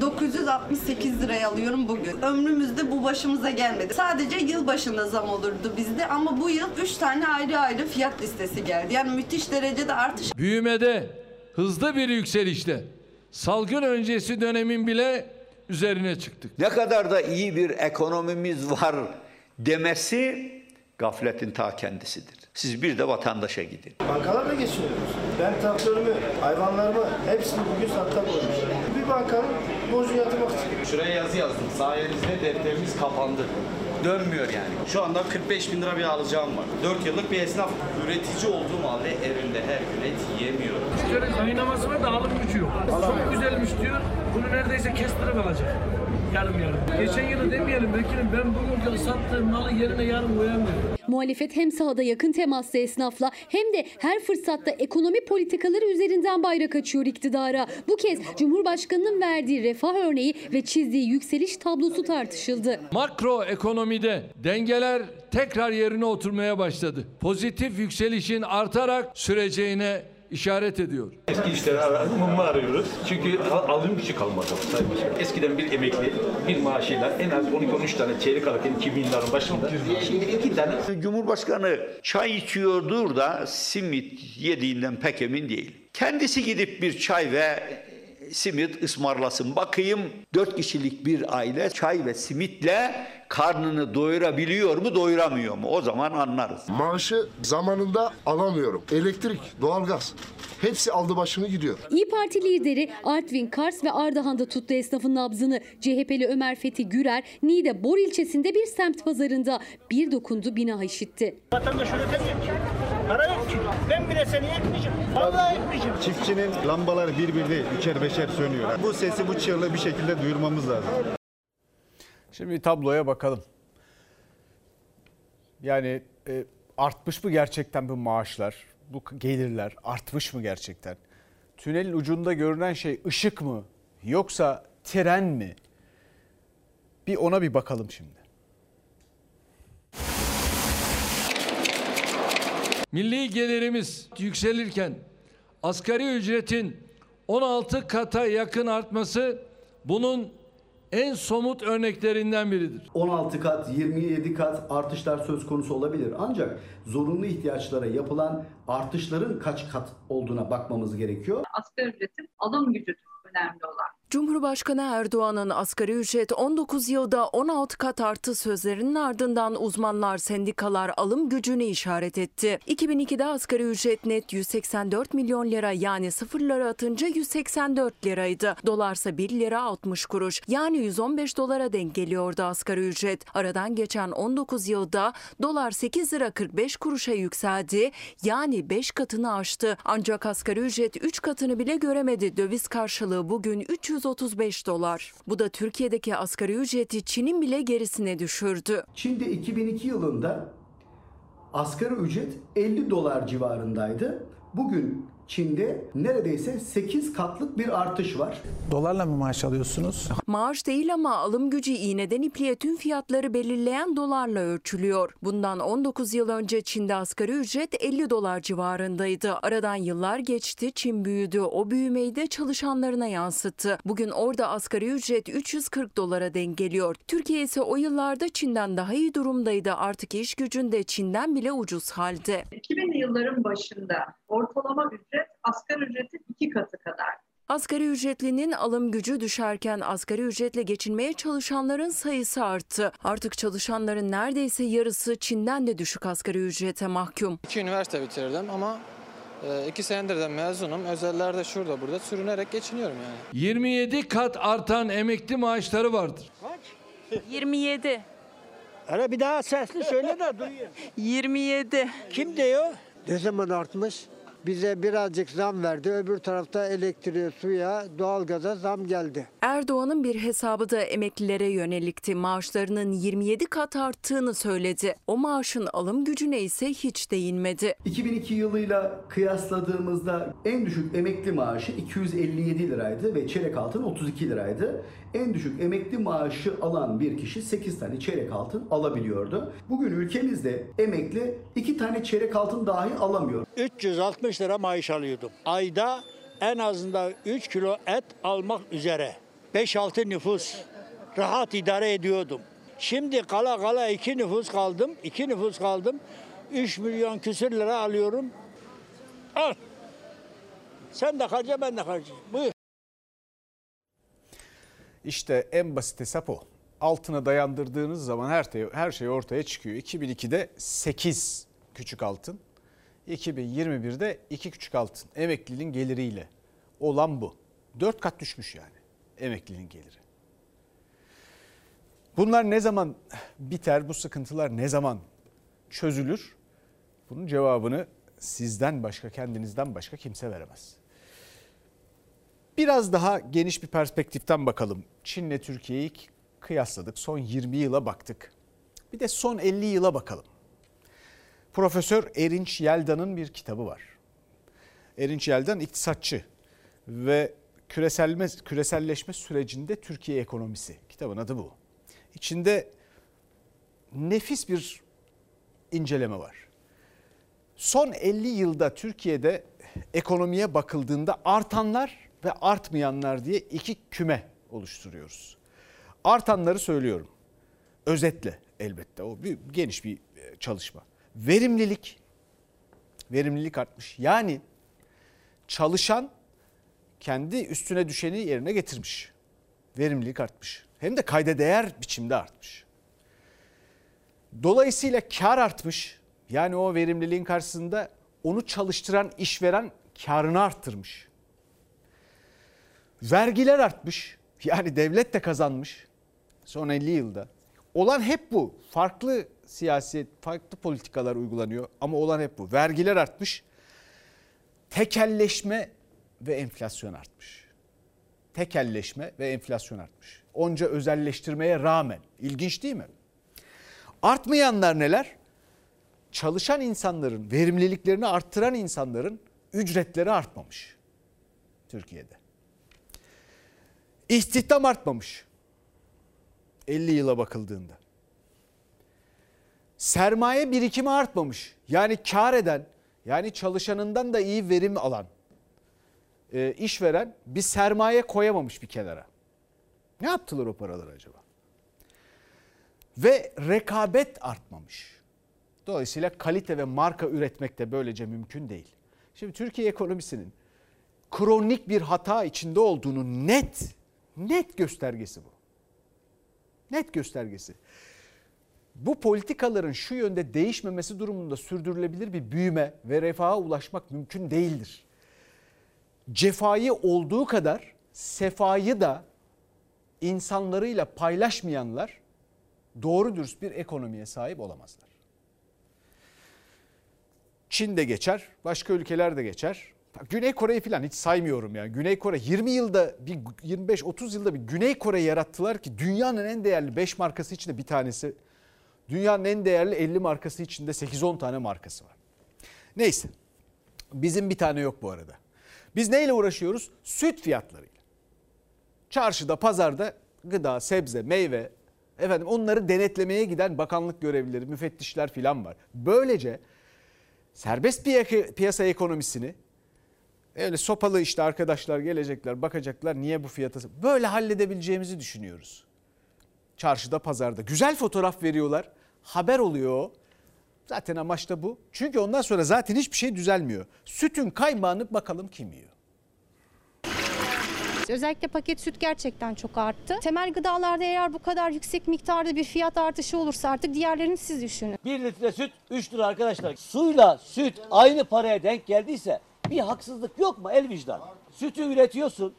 968 liraya alıyorum bugün. Ömrümüzde bu başımıza gelmedi. Sadece yıl başında zam olurdu bizde ama bu yıl 3 tane ayrı ayrı fiyat listesi geldi. Yani müthiş derecede artış. Büyümede hızlı bir yükselişte salgın öncesi dönemin bile üzerine çıktık. Ne kadar da iyi bir ekonomimiz var demesi gafletin ta kendisidir. Siz bir de vatandaşa gidin. Bankalarla geçiniyoruz. Ben traktörümü, hayvanlarımı hepsini bugün sattan koymuşlar. Bankanın borcunu yatırmak için. Şuraya yazı yazdım. Sayenizde defterimiz kapandı. Dönmüyor yani. Şu anda 45 bin lira bir alacağım var. 4 yıllık bir esnaf. Üretici olduğum halde evimde her gün et yiyemiyor. Müşteri kaynaması var da alım gücü yok. Çok güzelmiş diyor. Bunu neredeyse kestirip alacak. Yarım yarım. Geçen yılı demeyelim vekilim ben bugün sattığım malı yerine yarın koyamıyorum. Muhalefet hem sahada yakın temaslı esnafla hem de her fırsatta ekonomi politikaları üzerinden bayrak açıyor iktidara. Bu kez Cumhurbaşkanı'nın verdiği refah örneği ve çizdiği yükseliş tablosu tartışıldı. Makro ekonomide dengeler tekrar yerine oturmaya başladı. Pozitif yükselişin artarak süreceğine işaret ediyor. Eski işleri arayalım, arıyoruz. Çünkü alım gücü kalmadı. Eskiden bir emekli bir maaşıyla en az 12-13 tane çeyrek alırken 2000 liranın başında. Şimdi iki tane. Cumhurbaşkanı çay içiyordur da simit yediğinden pek emin değil. Kendisi gidip bir çay ve simit ısmarlasın. Bakayım dört kişilik bir aile çay ve simitle karnını doyurabiliyor mu doyuramıyor mu? O zaman anlarız. Maaşı zamanında alamıyorum. Elektrik, doğalgaz hepsi aldı başını gidiyor. İyi Parti lideri Artvin, Kars ve Ardahan'da tuttu esnafın nabzını. CHP'li Ömer Fethi Gürer, Niğde Bor ilçesinde bir semt pazarında bir dokundu bina işitti. Vatandaş üretemiyor ki. Para yok ki. Ben bile seni etmeyeceğim. Vallahi etmeyeceğim. Çiftçinin lambaları bir bir değil, üçer beşer sönüyor. Bu sesi bu çığlığı bir şekilde duyurmamız lazım. Şimdi tabloya bakalım. Yani e, artmış mı gerçekten bu maaşlar, bu gelirler artmış mı gerçekten? Tünelin ucunda görünen şey ışık mı yoksa tren mi? Bir ona bir bakalım şimdi. Milli gelirimiz yükselirken asgari ücretin 16 kata yakın artması bunun en somut örneklerinden biridir. 16 kat, 27 kat artışlar söz konusu olabilir. Ancak zorunlu ihtiyaçlara yapılan artışların kaç kat olduğuna bakmamız gerekiyor. Asgari ücretin alım gücü önemli olan. Cumhurbaşkanı Erdoğan'ın asgari ücret 19 yılda 16 kat arttı sözlerinin ardından uzmanlar sendikalar alım gücünü işaret etti. 2002'de asgari ücret net 184 milyon lira yani sıfırları atınca 184 liraydı. Dolarsa 1 lira 60 kuruş yani 115 dolara denk geliyordu asgari ücret. Aradan geçen 19 yılda dolar 8 lira 45 kuruşa yükseldi yani 5 katını aştı. Ancak asgari ücret 3 katını bile göremedi. Döviz karşılığı bugün 300 335 dolar. Bu da Türkiye'deki asgari ücreti Çin'in bile gerisine düşürdü. Çin'de 2002 yılında asgari ücret 50 dolar civarındaydı. Bugün Çin'de neredeyse 8 katlık bir artış var. Dolarla mı maaş alıyorsunuz? Maaş değil ama alım gücü iğneden ipliğe tüm fiyatları belirleyen dolarla ölçülüyor. Bundan 19 yıl önce Çin'de asgari ücret 50 dolar civarındaydı. Aradan yıllar geçti, Çin büyüdü. O büyümeyi de çalışanlarına yansıttı. Bugün orada asgari ücret 340 dolara denk geliyor. Türkiye ise o yıllarda Çin'den daha iyi durumdaydı. Artık iş gücünde Çin'den bile ucuz halde. 2000'li yılların başında ortalama ücret asgari ücretin iki katı kadar. Asgari ücretlinin alım gücü düşerken asgari ücretle geçinmeye çalışanların sayısı arttı. Artık çalışanların neredeyse yarısı Çin'den de düşük asgari ücrete mahkum. İki üniversite bitirdim ama e, iki senedir de mezunum. Özellerde şurada burada sürünerek geçiniyorum yani. 27 kat artan emekli maaşları vardır. Kaç? 27. Hele bir daha sesli söyle de duyayım. 27. Kim diyor? Ne zaman artmış? Bize birazcık zam verdi. Öbür tarafta elektriğe, suya, doğalgaza zam geldi. Erdoğan'ın bir hesabı da emeklilere yönelikti. Maaşlarının 27 kat arttığını söyledi. O maaşın alım gücüne ise hiç değinmedi. 2002 yılıyla kıyasladığımızda en düşük emekli maaşı 257 liraydı ve çeyrek altın 32 liraydı. En düşük emekli maaşı alan bir kişi 8 tane çeyrek altın alabiliyordu. Bugün ülkemizde emekli 2 tane çeyrek altın dahi alamıyor. 360 lira maaş alıyordum. Ayda en azından 3 kilo et almak üzere. 5-6 nüfus rahat idare ediyordum. Şimdi kala kala 2 nüfus kaldım. 2 nüfus kaldım. 3 milyon küsür lira alıyorum. Al. Sen de harca ben de harcayayım. Buyur. İşte en basit hesap o. Altına dayandırdığınız zaman her, her şey ortaya çıkıyor. 2002'de 8 küçük altın, 2021'de 2 küçük altın emeklinin geliriyle olan bu. 4 kat düşmüş yani emeklinin geliri. Bunlar ne zaman biter, bu sıkıntılar ne zaman çözülür? Bunun cevabını sizden başka, kendinizden başka kimse veremez. Biraz daha geniş bir perspektiften bakalım. Çin'le Türkiye'yi kıyasladık. Son 20 yıla baktık. Bir de son 50 yıla bakalım. Profesör Erinç Yeldan'ın bir kitabı var. Erinç Yeldan iktisatçı ve küreselme, küreselleşme sürecinde Türkiye ekonomisi. Kitabın adı bu. İçinde nefis bir inceleme var. Son 50 yılda Türkiye'de ekonomiye bakıldığında artanlar ve artmayanlar diye iki küme oluşturuyoruz. Artanları söylüyorum. Özetle elbette o bir, geniş bir çalışma. Verimlilik verimlilik artmış. Yani çalışan kendi üstüne düşeni yerine getirmiş. Verimlilik artmış. Hem de kayda değer biçimde artmış. Dolayısıyla kar artmış. Yani o verimliliğin karşısında onu çalıştıran işveren karını arttırmış. Vergiler artmış. Yani devlet de kazanmış son 50 yılda. Olan hep bu. Farklı siyaset, farklı politikalar uygulanıyor ama olan hep bu. Vergiler artmış. Tekelleşme ve enflasyon artmış. Tekelleşme ve enflasyon artmış. Onca özelleştirmeye rağmen. İlginç değil mi? Artmayanlar neler? Çalışan insanların, verimliliklerini arttıran insanların ücretleri artmamış Türkiye'de. İstihdam artmamış. 50 yıla bakıldığında. Sermaye birikimi artmamış. Yani kar eden, yani çalışanından da iyi verim alan, e, işveren bir sermaye koyamamış bir kenara. Ne yaptılar o paraları acaba? Ve rekabet artmamış. Dolayısıyla kalite ve marka üretmek de böylece mümkün değil. Şimdi Türkiye ekonomisinin kronik bir hata içinde olduğunu net, net göstergesi bu. Net göstergesi. Bu politikaların şu yönde değişmemesi durumunda sürdürülebilir bir büyüme ve refaha ulaşmak mümkün değildir. Cefayı olduğu kadar sefayı da insanlarıyla paylaşmayanlar doğru dürüst bir ekonomiye sahip olamazlar. Çin de geçer, başka ülkeler de geçer. Güney Kore'yi falan hiç saymıyorum yani. Güney Kore 20 yılda bir 25-30 yılda bir Güney Kore yarattılar ki dünyanın en değerli 5 markası içinde bir tanesi. Dünyanın en değerli 50 markası içinde 8-10 tane markası var. Neyse. Bizim bir tane yok bu arada. Biz neyle uğraşıyoruz? Süt fiyatlarıyla. Çarşıda, pazarda gıda, sebze, meyve, efendim onları denetlemeye giden bakanlık görevlileri, müfettişler filan var. Böylece serbest piyasa ekonomisini öyle sopalı işte arkadaşlar gelecekler bakacaklar niye bu fiyata böyle halledebileceğimizi düşünüyoruz. Çarşıda pazarda güzel fotoğraf veriyorlar haber oluyor. Zaten amaç da bu. Çünkü ondan sonra zaten hiçbir şey düzelmiyor. Sütün kaymağını bakalım kim yiyor. Özellikle paket süt gerçekten çok arttı. Temel gıdalarda eğer bu kadar yüksek miktarda bir fiyat artışı olursa artık diğerlerini siz düşünün. 1 litre süt 3 lira arkadaşlar. Suyla süt aynı paraya denk geldiyse bir haksızlık yok mu el vicdan? Sütü üretiyorsun,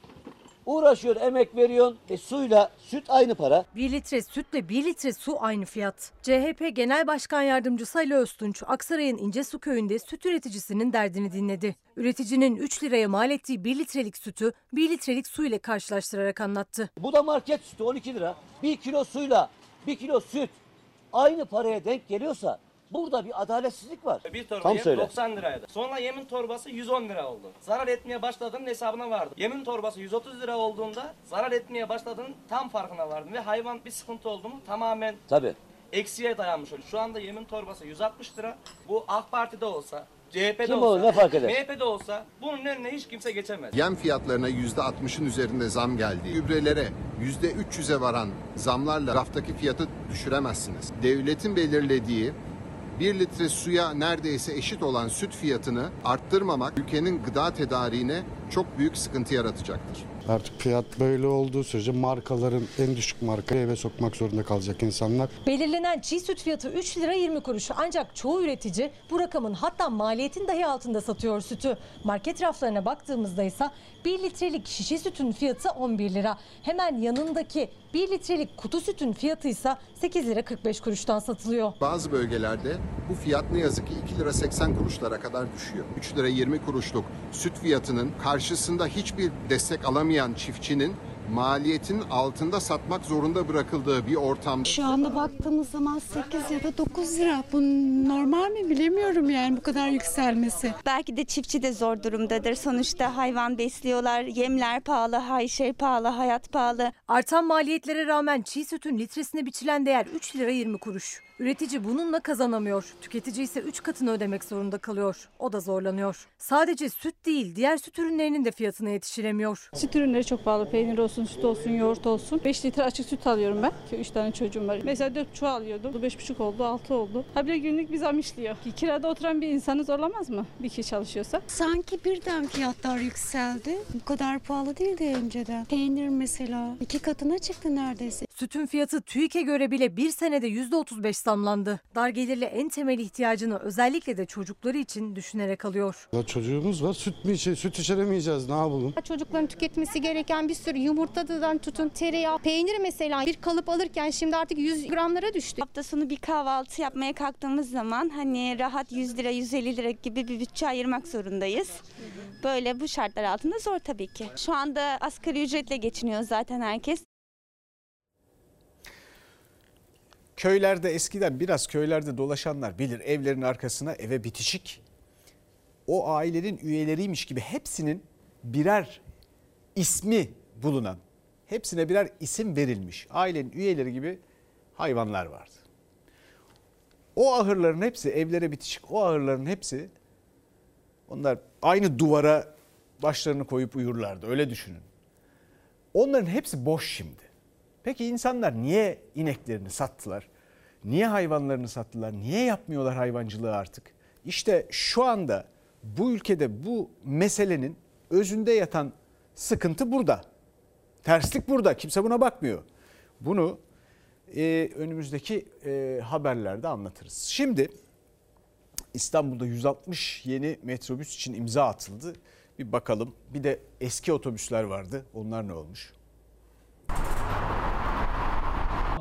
uğraşıyor, emek veriyorsun. E suyla süt aynı para. 1 litre sütle 1 litre su aynı fiyat. CHP Genel Başkan Yardımcısı Ali Öztunç, Aksaray'ın İncesu köyünde süt üreticisinin derdini dinledi. Üreticinin 3 liraya mal ettiği 1 litrelik sütü 1 litrelik su ile karşılaştırarak anlattı. Bu da market sütü 12 lira. 1 kilo suyla 1 kilo süt aynı paraya denk geliyorsa Burada bir adaletsizlik var. Bir torba Tam yem söyle. 90 liraydı. Sonra yemin torbası 110 lira oldu. Zarar etmeye başladığının hesabına vardım. Yemin torbası 130 lira olduğunda zarar etmeye başladığının tam farkına vardım. Ve hayvan bir sıkıntı oldu mu tamamen Tabii. eksiye dayanmış oluyor. Şu anda yemin torbası 160 lira. Bu AK Parti'de olsa, CHP'de Kim olsa, olur, ne fark eder? MHP'de olsa bunun önüne hiç kimse geçemez. Yem fiyatlarına %60'ın üzerinde zam geldi. Gübrelere %300'e varan zamlarla raftaki fiyatı düşüremezsiniz. Devletin belirlediği 1 litre suya neredeyse eşit olan süt fiyatını arttırmamak ülkenin gıda tedariğine çok büyük sıkıntı yaratacaktır. Artık fiyat böyle olduğu sürece markaların en düşük markayı eve sokmak zorunda kalacak insanlar. Belirlenen çiğ süt fiyatı 3 lira 20 kuruş. Ancak çoğu üretici bu rakamın hatta maliyetin dahi altında satıyor sütü. Market raflarına baktığımızda ise 1 litrelik şişe sütün fiyatı 11 lira. Hemen yanındaki 1 litrelik kutu sütün fiyatı ise 8 lira 45 kuruştan satılıyor. Bazı bölgelerde bu fiyat ne yazık ki 2 lira 80 kuruşlara kadar düşüyor. 3 lira 20 kuruşluk süt fiyatının karşısında hiçbir destek alamayan çiftçinin maliyetin altında satmak zorunda bırakıldığı bir ortamda Şu anda baktığımız zaman 8 ya da 9 lira. Bu normal mi bilemiyorum yani bu kadar yükselmesi. Belki de çiftçi de zor durumdadır. Sonuçta hayvan besliyorlar, yemler pahalı, her şey pahalı, hayat pahalı. Artan maliyetlere rağmen çiğ sütün litresine biçilen değer 3 lira 20 kuruş. Üretici bununla kazanamıyor. Tüketici ise 3 katını ödemek zorunda kalıyor. O da zorlanıyor. Sadece süt değil diğer süt ürünlerinin de fiyatına yetiştiremiyor. Süt ürünleri çok pahalı. Peynir olsun, süt olsun, yoğurt olsun. 5 litre açık süt alıyorum ben. 3 tane çocuğum var. Mesela 4 çuval alıyordum. 5,5 oldu, 6 oldu. Ha bir de günlük bir zam işliyor. Kirada oturan bir insanı zorlamaz mı? Bir kişi çalışıyorsa. Sanki birden fiyatlar yükseldi. Bu kadar pahalı değildi önceden. Peynir mesela iki katına çıktı neredeyse. Sütün fiyatı TÜİK'e göre bile bir senede %35 zamlandı. Dar gelirli en temel ihtiyacını özellikle de çocukları için düşünerek alıyor. Ya çocuğumuz var süt mü içe, süt içiremeyeceğiz ne yapalım? Çocukların tüketmesi gereken bir sürü yumurta yumurtadan tutun tereyağı, peynir mesela bir kalıp alırken şimdi artık 100 gramlara düştü. Hafta sonu bir kahvaltı yapmaya kalktığımız zaman hani rahat 100 lira 150 lira gibi bir bütçe ayırmak zorundayız. Böyle bu şartlar altında zor tabii ki. Şu anda asgari ücretle geçiniyor zaten herkes. Köylerde eskiden biraz köylerde dolaşanlar bilir evlerin arkasına eve bitişik. O ailenin üyeleriymiş gibi hepsinin birer ismi bulunan, hepsine birer isim verilmiş ailenin üyeleri gibi hayvanlar vardı. O ahırların hepsi evlere bitişik o ahırların hepsi onlar aynı duvara başlarını koyup uyurlardı öyle düşünün. Onların hepsi boş şimdi. Peki insanlar niye ineklerini sattılar? Niye hayvanlarını sattılar? Niye yapmıyorlar hayvancılığı artık? İşte şu anda bu ülkede bu meselenin özünde yatan sıkıntı burada. Terslik burada. Kimse buna bakmıyor. Bunu e, önümüzdeki e, haberlerde anlatırız. Şimdi İstanbul'da 160 yeni metrobüs için imza atıldı. Bir bakalım. Bir de eski otobüsler vardı. Onlar ne olmuş?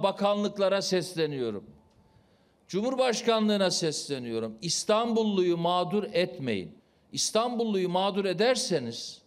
bakanlıklara sesleniyorum. Cumhurbaşkanlığına sesleniyorum. İstanbulluyu mağdur etmeyin. İstanbulluyu mağdur ederseniz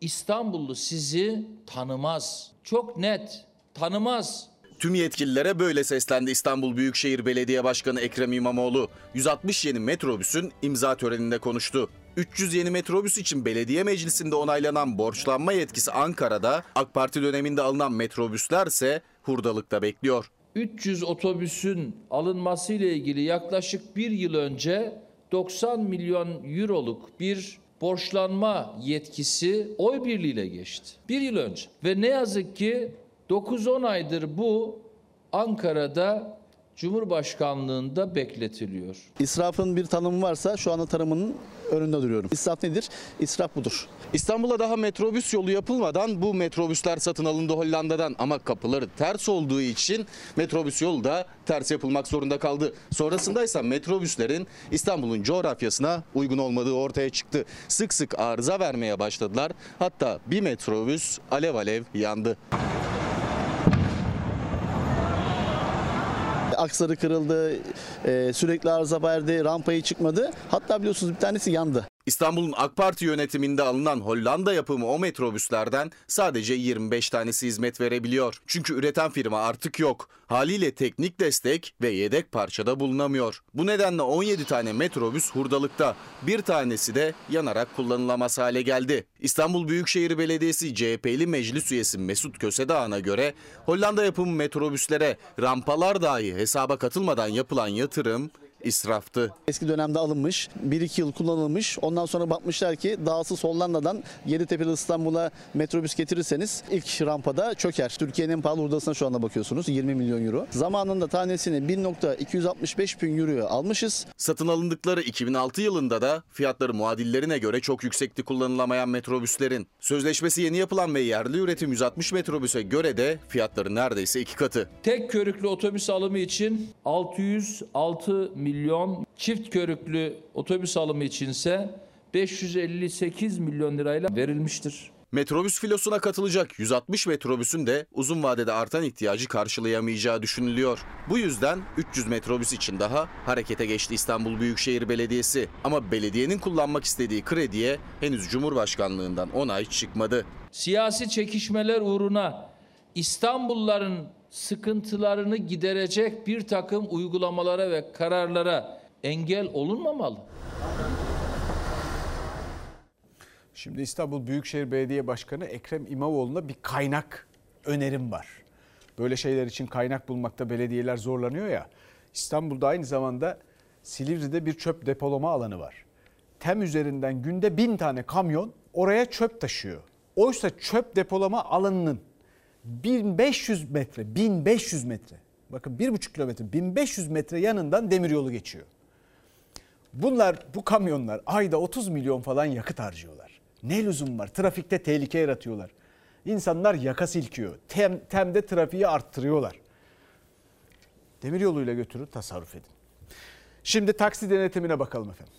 İstanbullu sizi tanımaz. Çok net tanımaz. Tüm yetkililere böyle seslendi İstanbul Büyükşehir Belediye Başkanı Ekrem İmamoğlu. 160 yeni metrobüsün imza töreninde konuştu. 300 yeni metrobüs için belediye meclisinde onaylanan borçlanma yetkisi Ankara'da, AK Parti döneminde alınan metrobüsler ise hurdalıkta bekliyor. 300 otobüsün alınması ile ilgili yaklaşık bir yıl önce 90 milyon euroluk bir borçlanma yetkisi oy birliğiyle geçti. Bir yıl önce. Ve ne yazık ki 9-10 aydır bu Ankara'da Cumhurbaşkanlığında bekletiliyor. İsrafın bir tanımı varsa şu anda tanımının önünde duruyorum. İsraf nedir? İsraf budur. İstanbul'a daha metrobüs yolu yapılmadan bu metrobüsler satın alındı Hollanda'dan ama kapıları ters olduğu için metrobüs yolu da ters yapılmak zorunda kaldı. Sonrasında ise metrobüslerin İstanbul'un coğrafyasına uygun olmadığı ortaya çıktı. Sık sık arıza vermeye başladılar. Hatta bir metrobüs alev alev yandı. Aksarı kırıldı, e, sürekli arıza verdi, rampayı çıkmadı. Hatta biliyorsunuz bir tanesi yandı. İstanbul'un AK Parti yönetiminde alınan Hollanda yapımı o metrobüslerden sadece 25 tanesi hizmet verebiliyor. Çünkü üreten firma artık yok. Haliyle teknik destek ve yedek parçada bulunamıyor. Bu nedenle 17 tane metrobüs hurdalıkta. Bir tanesi de yanarak kullanılamaz hale geldi. İstanbul Büyükşehir Belediyesi CHP'li meclis üyesi Mesut Kösedağ'ına göre Hollanda yapımı metrobüslere rampalar dahi hesaba katılmadan yapılan yatırım israftı. Eski dönemde alınmış, 1-2 yıl kullanılmış. Ondan sonra bakmışlar ki dağılsız Hollanda'dan Yeditepe'li İstanbul'a metrobüs getirirseniz ilk rampada çöker. Türkiye'nin en pahalı hurdasına şu anda bakıyorsunuz 20 milyon euro. Zamanında tanesini 1.265 bin euroya almışız. Satın alındıkları 2006 yılında da fiyatları muadillerine göre çok yüksekti kullanılamayan metrobüslerin. Sözleşmesi yeni yapılan ve yerli üretim 160 metrobüse göre de fiyatları neredeyse iki katı. Tek körüklü otobüs alımı için 606 milyon, çift körüklü otobüs alımı içinse 558 milyon lirayla verilmiştir. Metrobüs filosuna katılacak 160 metrobüsün de uzun vadede artan ihtiyacı karşılayamayacağı düşünülüyor. Bu yüzden 300 metrobüs için daha harekete geçti İstanbul Büyükşehir Belediyesi. Ama belediyenin kullanmak istediği krediye henüz Cumhurbaşkanlığından onay çıkmadı. Siyasi çekişmeler uğruna İstanbulluların sıkıntılarını giderecek bir takım uygulamalara ve kararlara engel olunmamalı. Şimdi İstanbul Büyükşehir Belediye Başkanı Ekrem İmamoğlu'na bir kaynak önerim var. Böyle şeyler için kaynak bulmakta belediyeler zorlanıyor ya. İstanbul'da aynı zamanda Silivri'de bir çöp depolama alanı var. Tem üzerinden günde bin tane kamyon oraya çöp taşıyor. Oysa çöp depolama alanının 1500 metre, 1500 metre. Bakın 1,5 kilometre, 1500 metre yanından demiryolu geçiyor. Bunlar, bu kamyonlar ayda 30 milyon falan yakıt harcıyorlar. Ne lüzum var? Trafikte tehlike yaratıyorlar. İnsanlar yaka silkiyor. Tem, temde trafiği arttırıyorlar. Demiryoluyla götürün, tasarruf edin. Şimdi taksi denetimine bakalım efendim.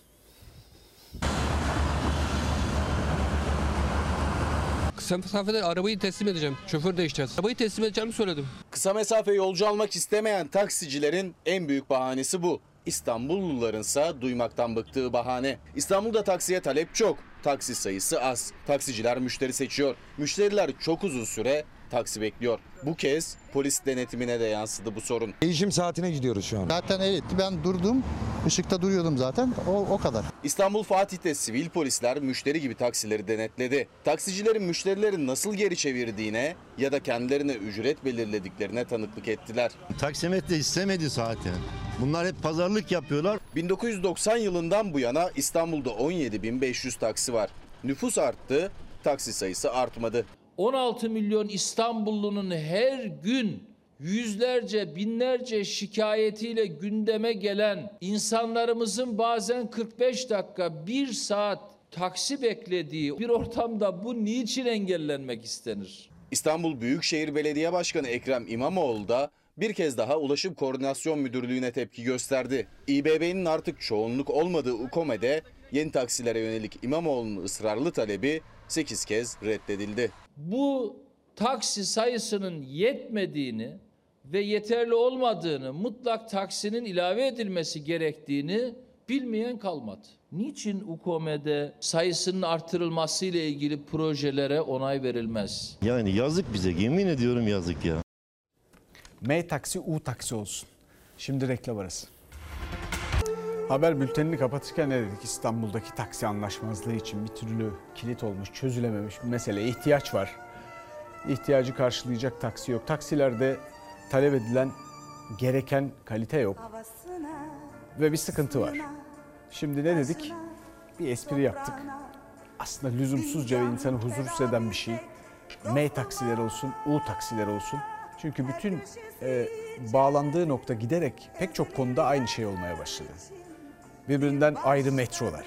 Kısa mesafede arabayı teslim edeceğim. Şoför değişeceğiz. Arabayı teslim edeceğimi söyledim. Kısa mesafe yolcu almak istemeyen taksicilerin en büyük bahanesi bu. İstanbullularınsa duymaktan bıktığı bahane. İstanbul'da taksiye talep çok, taksi sayısı az. Taksiciler müşteri seçiyor. Müşteriler çok uzun süre taksi bekliyor. Bu kez polis denetimine de yansıdı bu sorun. Değişim saatine gidiyoruz şu an. Zaten evet ben durdum. Işıkta duruyordum zaten. O, o kadar. İstanbul Fatih'te sivil polisler müşteri gibi taksileri denetledi. Taksicilerin müşterileri nasıl geri çevirdiğine ya da kendilerine ücret belirlediklerine tanıklık ettiler. Taksimet de istemedi zaten. Bunlar hep pazarlık yapıyorlar. 1990 yılından bu yana İstanbul'da 17.500 taksi var. Nüfus arttı, taksi sayısı artmadı. 16 milyon İstanbullunun her gün yüzlerce, binlerce şikayetiyle gündeme gelen insanlarımızın bazen 45 dakika, 1 saat taksi beklediği bir ortamda bu niçin engellenmek istenir? İstanbul Büyükşehir Belediye Başkanı Ekrem İmamoğlu da bir kez daha Ulaşım Koordinasyon Müdürlüğü'ne tepki gösterdi. İBB'nin artık çoğunluk olmadığı UKOME'de yeni taksilere yönelik İmamoğlu'nun ısrarlı talebi 8 kez reddedildi. Bu taksi sayısının yetmediğini ve yeterli olmadığını, mutlak taksinin ilave edilmesi gerektiğini bilmeyen kalmadı. Niçin UKOME'de sayısının artırılması ile ilgili projelere onay verilmez? Yani yazık bize yemin ediyorum yazık ya. M taksi U taksi olsun. Şimdi reklam arası. Haber bültenini kapatırken ne dedik? İstanbul'daki taksi anlaşmazlığı için bir türlü kilit olmuş, çözülememiş bir mesele. ihtiyaç var. İhtiyacı karşılayacak taksi yok. Taksilerde talep edilen gereken kalite yok. Ve bir sıkıntı var. Şimdi ne dedik? Bir espri yaptık. Aslında lüzumsuzca ve insanı huzursuz eden bir şey. M taksiler olsun, U taksiler olsun. Çünkü bütün e, bağlandığı nokta giderek pek çok konuda aynı şey olmaya başladı. Birbirinden ayrı metrolar.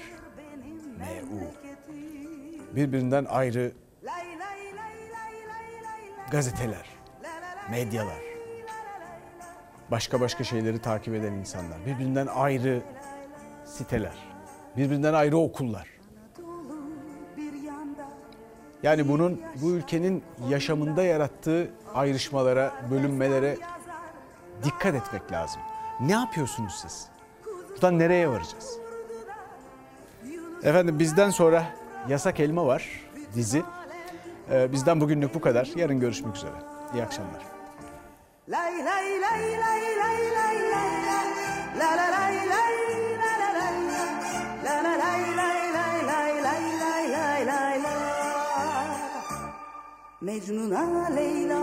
MU. Birbirinden ayrı gazeteler, medyalar. Başka başka şeyleri takip eden insanlar. Birbirinden ayrı siteler. Birbirinden ayrı okullar. Yani bunun bu ülkenin yaşamında yarattığı ayrışmalara, bölünmelere dikkat etmek lazım. Ne yapıyorsunuz siz? Buradan nereye varacağız? Efendim bizden sonra Yasak Elma var dizi. Ee, bizden bugünlük bu kadar. Yarın görüşmek üzere. İyi akşamlar. Lay lay lay lay lay lay lay la la lay lay la la lay la la lay lay lay lay lay lay lay lay la Mecnun'a Leyla